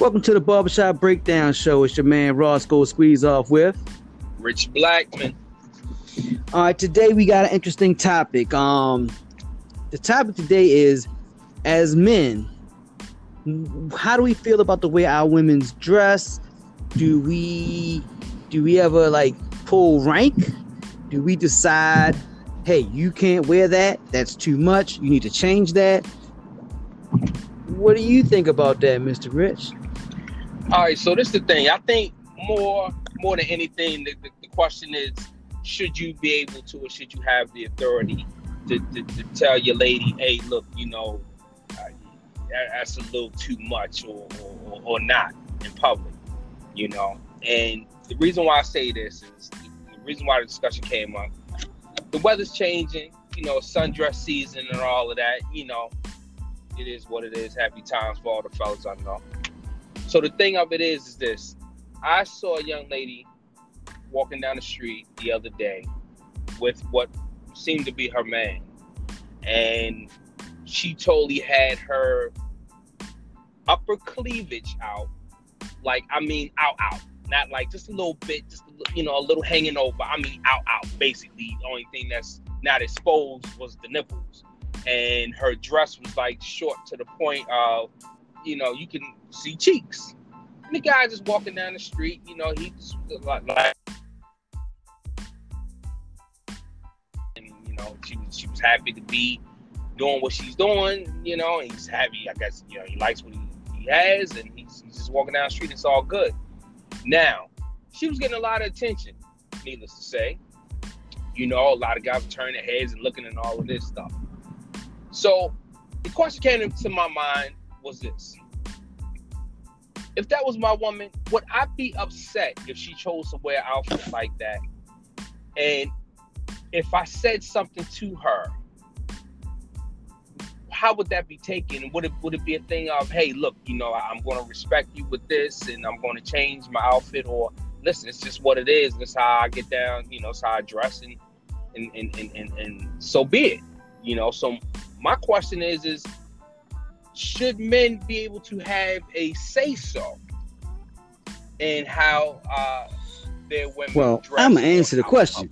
Welcome to the Barbershop Breakdown Show. It's your man Roscoe Squeezeoff with Rich Blackman. All right, today we got an interesting topic. Um, the topic today is as men, how do we feel about the way our women's dress? Do we do we ever like pull rank? Do we decide, hey, you can't wear that? That's too much. You need to change that. What do you think about that, Mr. Rich? All right, so this is the thing. I think more more than anything, the, the, the question is, should you be able to, or should you have the authority to, to, to tell your lady, hey, look, you know, that's a little too much, or, or or not in public, you know. And the reason why I say this is the reason why the discussion came up. The weather's changing, you know, sundress season and all of that. You know, it is what it is. Happy times for all the fellas I know. So the thing of it is, is this: I saw a young lady walking down the street the other day with what seemed to be her man, and she totally had her upper cleavage out, like I mean, out, out, not like just a little bit, just you know, a little hanging over. I mean, out, out. Basically, the only thing that's not exposed was the nipples, and her dress was like short to the point of, you know, you can see cheeks. And the guy just walking down the street, you know, he's like, like and you know, she was she was happy to be doing what she's doing, you know, and he's happy, I guess, you know, he likes what he, he has and he's, he's just walking down the street, it's all good. Now, she was getting a lot of attention, needless to say. You know, a lot of guys were turning their heads and looking at all of this stuff. So the question came into my mind was this if that was my woman, would I be upset if she chose to wear outfits like that? And if I said something to her, how would that be taken? Would it would it be a thing of, hey, look, you know, I'm going to respect you with this, and I'm going to change my outfit, or listen, it's just what it is. That's how I get down. You know, it's how I dress, and and and and, and, and so be it. You know, so my question is, is should men be able to have a say so in how uh, their women well i'm gonna answer the question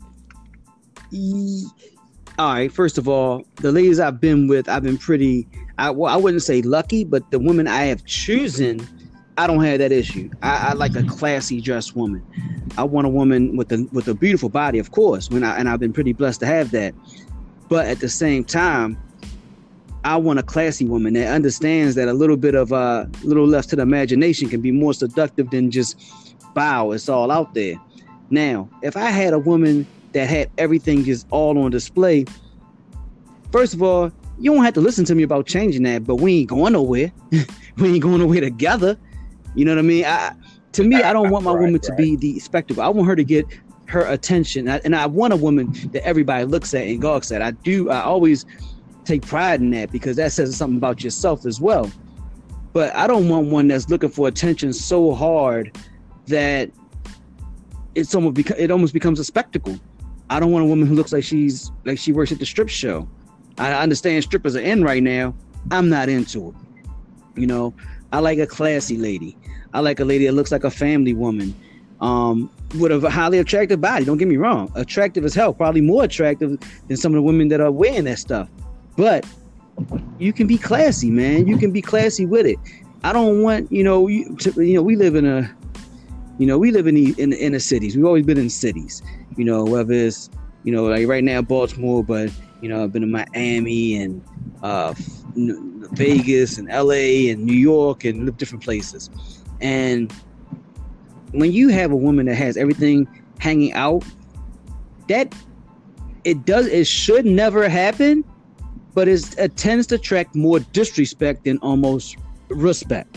all right first of all the ladies i've been with i've been pretty I, well, I wouldn't say lucky but the women i have chosen i don't have that issue I, I like a classy dressed woman i want a woman with a with a beautiful body of course when I, and i've been pretty blessed to have that but at the same time I want a classy woman that understands that a little bit of a uh, little left to the imagination can be more seductive than just bow. It's all out there. Now, if I had a woman that had everything just all on display, first of all, you don't have to listen to me about changing that, but we ain't going nowhere. we ain't going nowhere together. You know what I mean? I, to me, I don't want my right, woman right. to be the spectacle. I want her to get her attention, and I want a woman that everybody looks at and gawks at. I do. I always take pride in that because that says something about yourself as well. But I don't want one that's looking for attention so hard that it's almost beca- it almost becomes a spectacle. I don't want a woman who looks like she's like she works at the strip show. I understand strippers are in right now. I'm not into it. You know, I like a classy lady. I like a lady that looks like a family woman. Um, with a highly attractive body. Don't get me wrong, attractive as hell, probably more attractive than some of the women that are wearing that stuff. But you can be classy, man. You can be classy with it. I don't want you know you, to, you know we live in a you know we live in the in the inner cities. We've always been in cities. You know whether it's you know like right now Baltimore, but you know I've been in Miami and uh, Vegas and L.A. and New York and different places. And when you have a woman that has everything hanging out, that it does it should never happen but it tends to attract more disrespect than almost respect.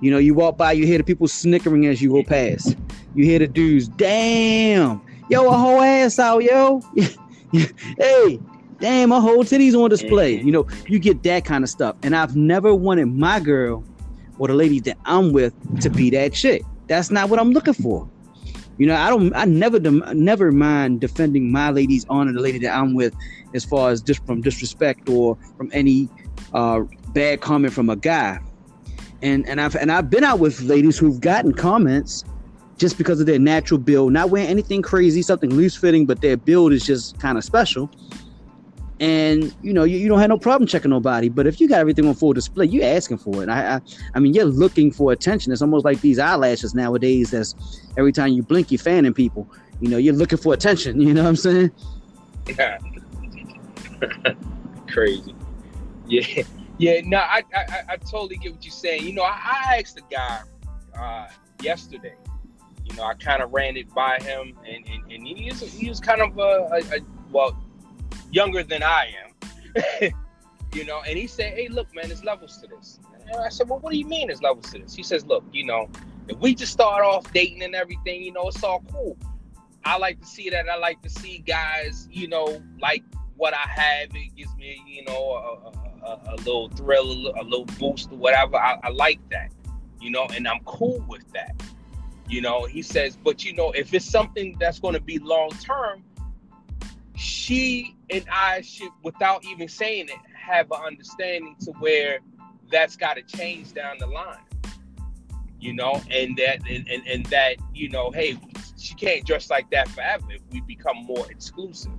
You know, you walk by, you hear the people snickering as you go past. You hear the dudes, damn, yo, a whole ass out, yo. hey, damn, my whole titties on display. You know, you get that kind of stuff. And I've never wanted my girl or the lady that I'm with to be that chick. That's not what I'm looking for. You know, I don't, I never, never mind defending my lady's honor, the lady that I'm with, as far as just from disrespect or from any uh, bad comment from a guy. And and I've and I've been out with ladies who've gotten comments just because of their natural build, not wearing anything crazy, something loose fitting, but their build is just kind of special. And you know you, you don't have no problem checking nobody but if you got everything on full display you're asking for it. I, I, I mean you're looking for attention. It's almost like these eyelashes nowadays that's every time you blink you're fanning people. You know you're looking for attention you know what i'm saying? Yeah crazy. Yeah yeah no I, I i totally get what you're saying you know i, I asked the guy uh yesterday you know i kind of ran it by him and and, and he was he was kind of a, a, a well younger than I am. you know, and he said, Hey, look, man, there's levels to this. And I said, Well, what do you mean there's levels to this? He says, Look, you know, if we just start off dating and everything, you know, it's all cool. I like to see that. I like to see guys, you know, like what I have. It gives me, you know, a, a, little thrill, a little boost or whatever. I, I like that, you know, and I'm cool with that. You know, he says, but you know, if it's something that's going to be long term, she and I should, without even saying it, have an understanding to where that's got to change down the line. You know, and that and, and, and that, you know, hey, she can't dress like that forever if we become more exclusive.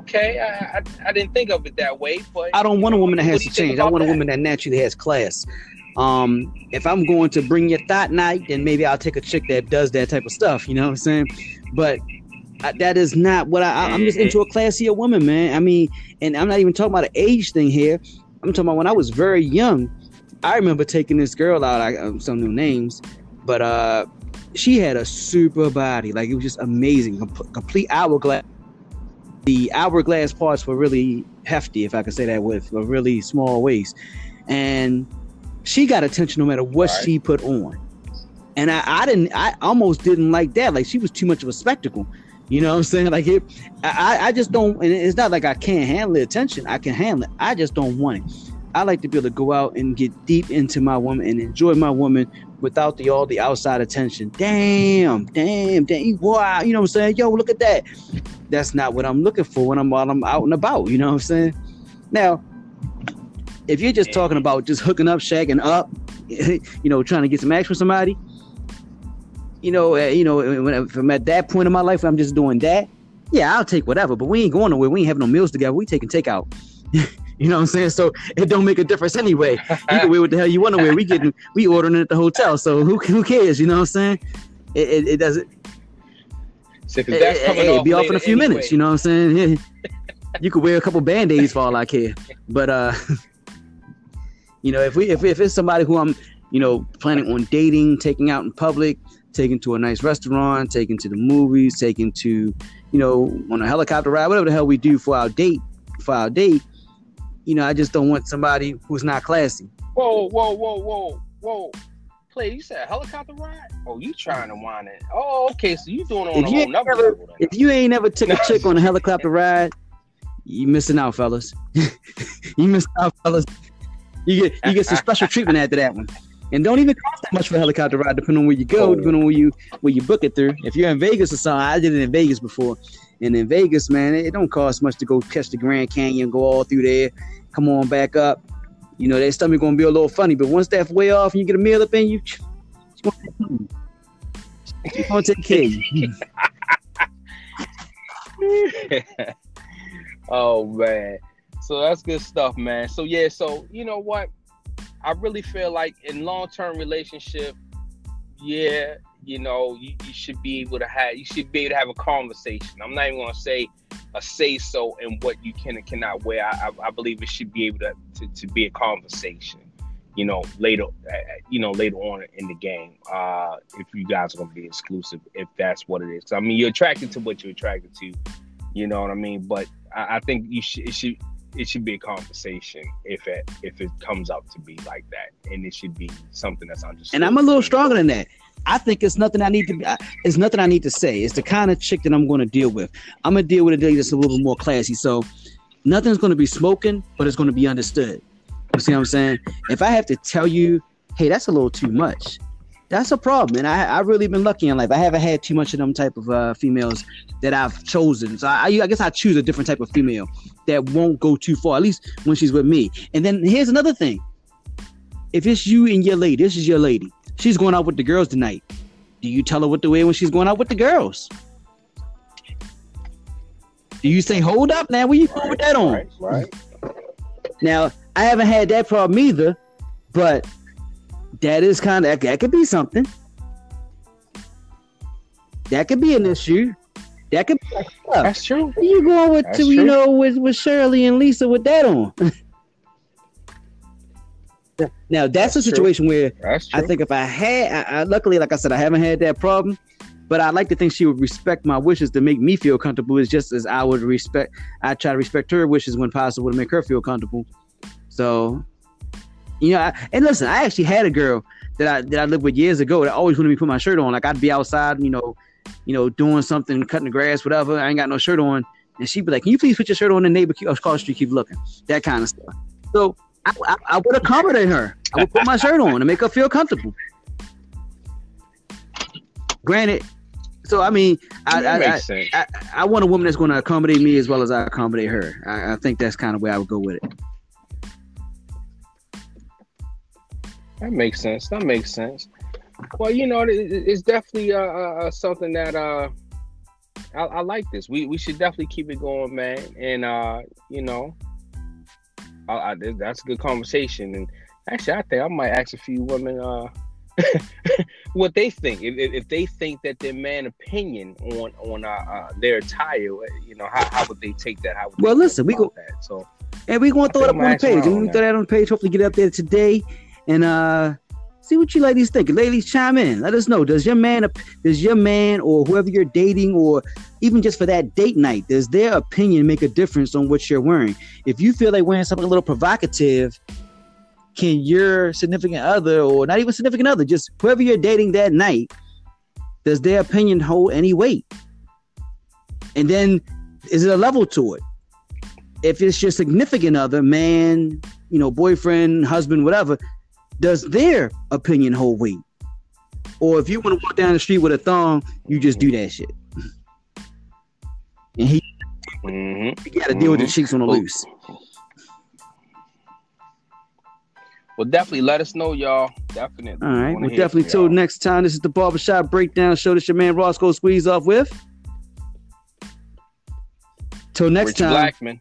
Okay, I, I, I didn't think of it that way, but I don't want a woman that has to change. I want a woman that naturally has class. Um, if I'm going to bring your thought night, then maybe I'll take a chick that does that type of stuff. You know what I'm saying? But I, that is not what I, I'm just into a classier woman, man. I mean, and I'm not even talking about an age thing here. I'm talking about when I was very young. I remember taking this girl out. I um, some new names, but uh, she had a super body. Like it was just amazing, Com- complete hourglass. The hourglass parts were really hefty, if I could say that, with a really small waist, and she got attention no matter what right. she put on. And I, I didn't I almost didn't like that. Like she was too much of a spectacle. You know what I'm saying? Like it I, I just don't and it's not like I can't handle the attention. I can handle it. I just don't want it. I like to be able to go out and get deep into my woman and enjoy my woman without the all the outside attention. Damn, damn, damn. Wow, you know what I'm saying? Yo, look at that. That's not what I'm looking for when I'm while I'm out and about. You know what I'm saying? Now, if you're just talking about just hooking up, shagging up, you know, trying to get some action with somebody, you know, uh, you know, when, if I'm at that point in my life, I'm just doing that. Yeah, I'll take whatever, but we ain't going nowhere. We ain't having no meals together. We taking takeout. you know what I'm saying? So it don't make a difference anyway. You can wear what the hell you want to wear. We getting we ordering it at the hotel. So who who cares? You know what I'm saying? It it, it doesn't. So, it, it, be off in a few anyway. minutes. You know what I'm saying? you could wear a couple band aids for all I care. But uh you know, if we if, if it's somebody who I'm, you know, planning on dating, taking out in public, taking to a nice restaurant, taking to the movies, taking to, you know, on a helicopter ride, whatever the hell we do for our date, for our date, you know, I just don't want somebody who's not classy. Whoa, whoa, whoa, whoa, whoa. Play, you said helicopter ride? Oh, you trying to wind it. Oh, okay, so you doing it on if a whole never, level. Then. If you ain't never took a chick on a helicopter ride, you missing out, fellas. you missing out, fellas. You get you get some special treatment after that one. And don't even cost that much for a helicopter ride, depending on where you go, oh. depending on where you where you book it through. If you're in Vegas or something, I did it in Vegas before. And in Vegas, man, it don't cost much to go catch the Grand Canyon, go all through there, come on back up. You know, that stomach gonna be a little funny, but once that's way off and you get a meal up in you, it's gonna take care of you. oh man. So that's good stuff, man. So yeah, so you know what? I really feel like in long term relationship, yeah, you know, you, you, should be able to have you should be able to have a conversation. I'm not even gonna say a say so and what you can and cannot wear. I, I, I believe it should be able to, to, to be a conversation. You know, later, uh, you know, later on in the game, uh, if you guys are gonna be exclusive, if that's what it is. I mean, you're attracted to what you're attracted to. You know what I mean? But I, I think you should it should it should be a conversation if it if it comes up to be like that, and it should be something that's understood. And I'm a little stronger than that. I think it's nothing I need to. It's nothing I need to say. It's the kind of chick that I'm going to deal with. I'm gonna deal with a lady that's a little bit more classy. So nothing's going to be smoking, but it's going to be understood. You see what I'm saying? If I have to tell you, hey, that's a little too much, that's a problem. And I I really been lucky in life. I haven't had too much of them type of uh, females that I've chosen. So I, I guess I choose a different type of female that won't go too far, at least when she's with me. And then here's another thing. If it's you and your lady, this is your lady. She's going out with the girls tonight. Do you tell her what to wear when she's going out with the girls? Do you say, hold up now, where you right, with that on? Right, right. Now, I haven't had that problem either, but that is kind of that could be something. That could be an issue. That could be That's true. You going with to, you know with with Shirley and Lisa with that on. now that's, that's a situation true. where I think if I had, I, I, luckily, like I said, I haven't had that problem. But I like to think she would respect my wishes to make me feel comfortable, as just as I would respect. I try to respect her wishes when possible to make her feel comfortable. So, you know, I, and listen, I actually had a girl that I that I lived with years ago that always wanted me to put my shirt on. Like I'd be outside, you know, you know, doing something, cutting the grass, whatever. I ain't got no shirt on. And she'd be like, Can you please put your shirt on? The neighbor across the street keep looking. That kind of stuff. So I, I, I would accommodate her. I would put my shirt on to make her feel comfortable. Granted, so I mean, I I, I, I, I, want a woman that's going to accommodate me as well as I accommodate her. I, I think that's kind of where I would go with it. That makes sense. That makes sense. Well, you know, it's definitely uh, uh, uh, something that uh, I, I, like this. We we should definitely keep it going, man. And uh, you know, I, I, that's a good conversation. And actually, I think I might ask a few women uh, what they think. If, if, they think that their man opinion on on uh, uh, their attire, you know, how, how would they take that? How well, listen, we go that? So, and we gonna throw it up on the page. And we throw that on the page. Hopefully, get it up there today. And uh see what you ladies think. Ladies, chime in. Let us know. Does your man, does your man, or whoever you're dating, or even just for that date night, does their opinion make a difference on what you're wearing? If you feel like wearing something a little provocative, can your significant other, or not even significant other, just whoever you're dating that night, does their opinion hold any weight? And then, is it a level to it? If it's your significant other, man, you know, boyfriend, husband, whatever, does their opinion hold weight? Or if you want to walk down the street with a thong, you just do that shit. And he, mm-hmm. he got to deal mm-hmm. with the mm-hmm. cheeks on the loose. Well, definitely let us know, y'all. Definitely. All right. Well, definitely till next time. This is the Barbershop Breakdown Show. This your man Roscoe Squeeze off with. Till next Rich time. Blackman.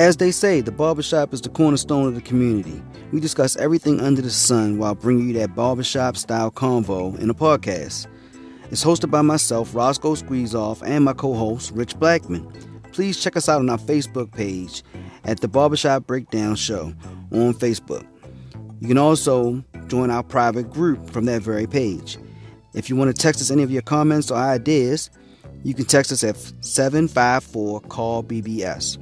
As they say, the barbershop is the cornerstone of the community. We discuss everything under the sun while bringing you that barbershop style convo in a podcast. It's hosted by myself, Roscoe Squeezeoff, and my co host, Rich Blackman. Please check us out on our Facebook page at the Barbershop Breakdown Show on Facebook. You can also join our private group from that very page. If you want to text us any of your comments or ideas, you can text us at 754 CALL BBS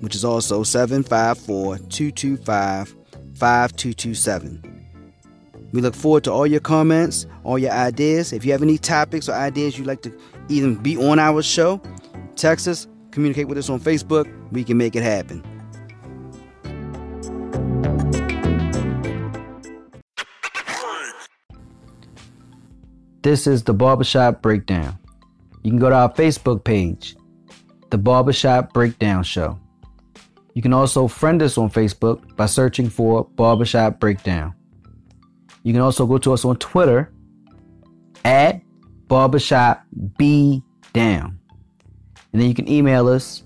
which is also 754 225 5227. We look forward to all your comments, all your ideas. If you have any topics or ideas you'd like to even be on our show, text us, communicate with us on Facebook. We can make it happen. This is the Barbershop Breakdown. You can go to our Facebook page, The Barbershop Breakdown Show. You can also friend us on Facebook by searching for Barbershop Breakdown. You can also go to us on Twitter at Barbershop B Down. And then you can email us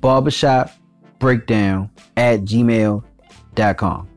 barbershopbreakdown at gmail.com.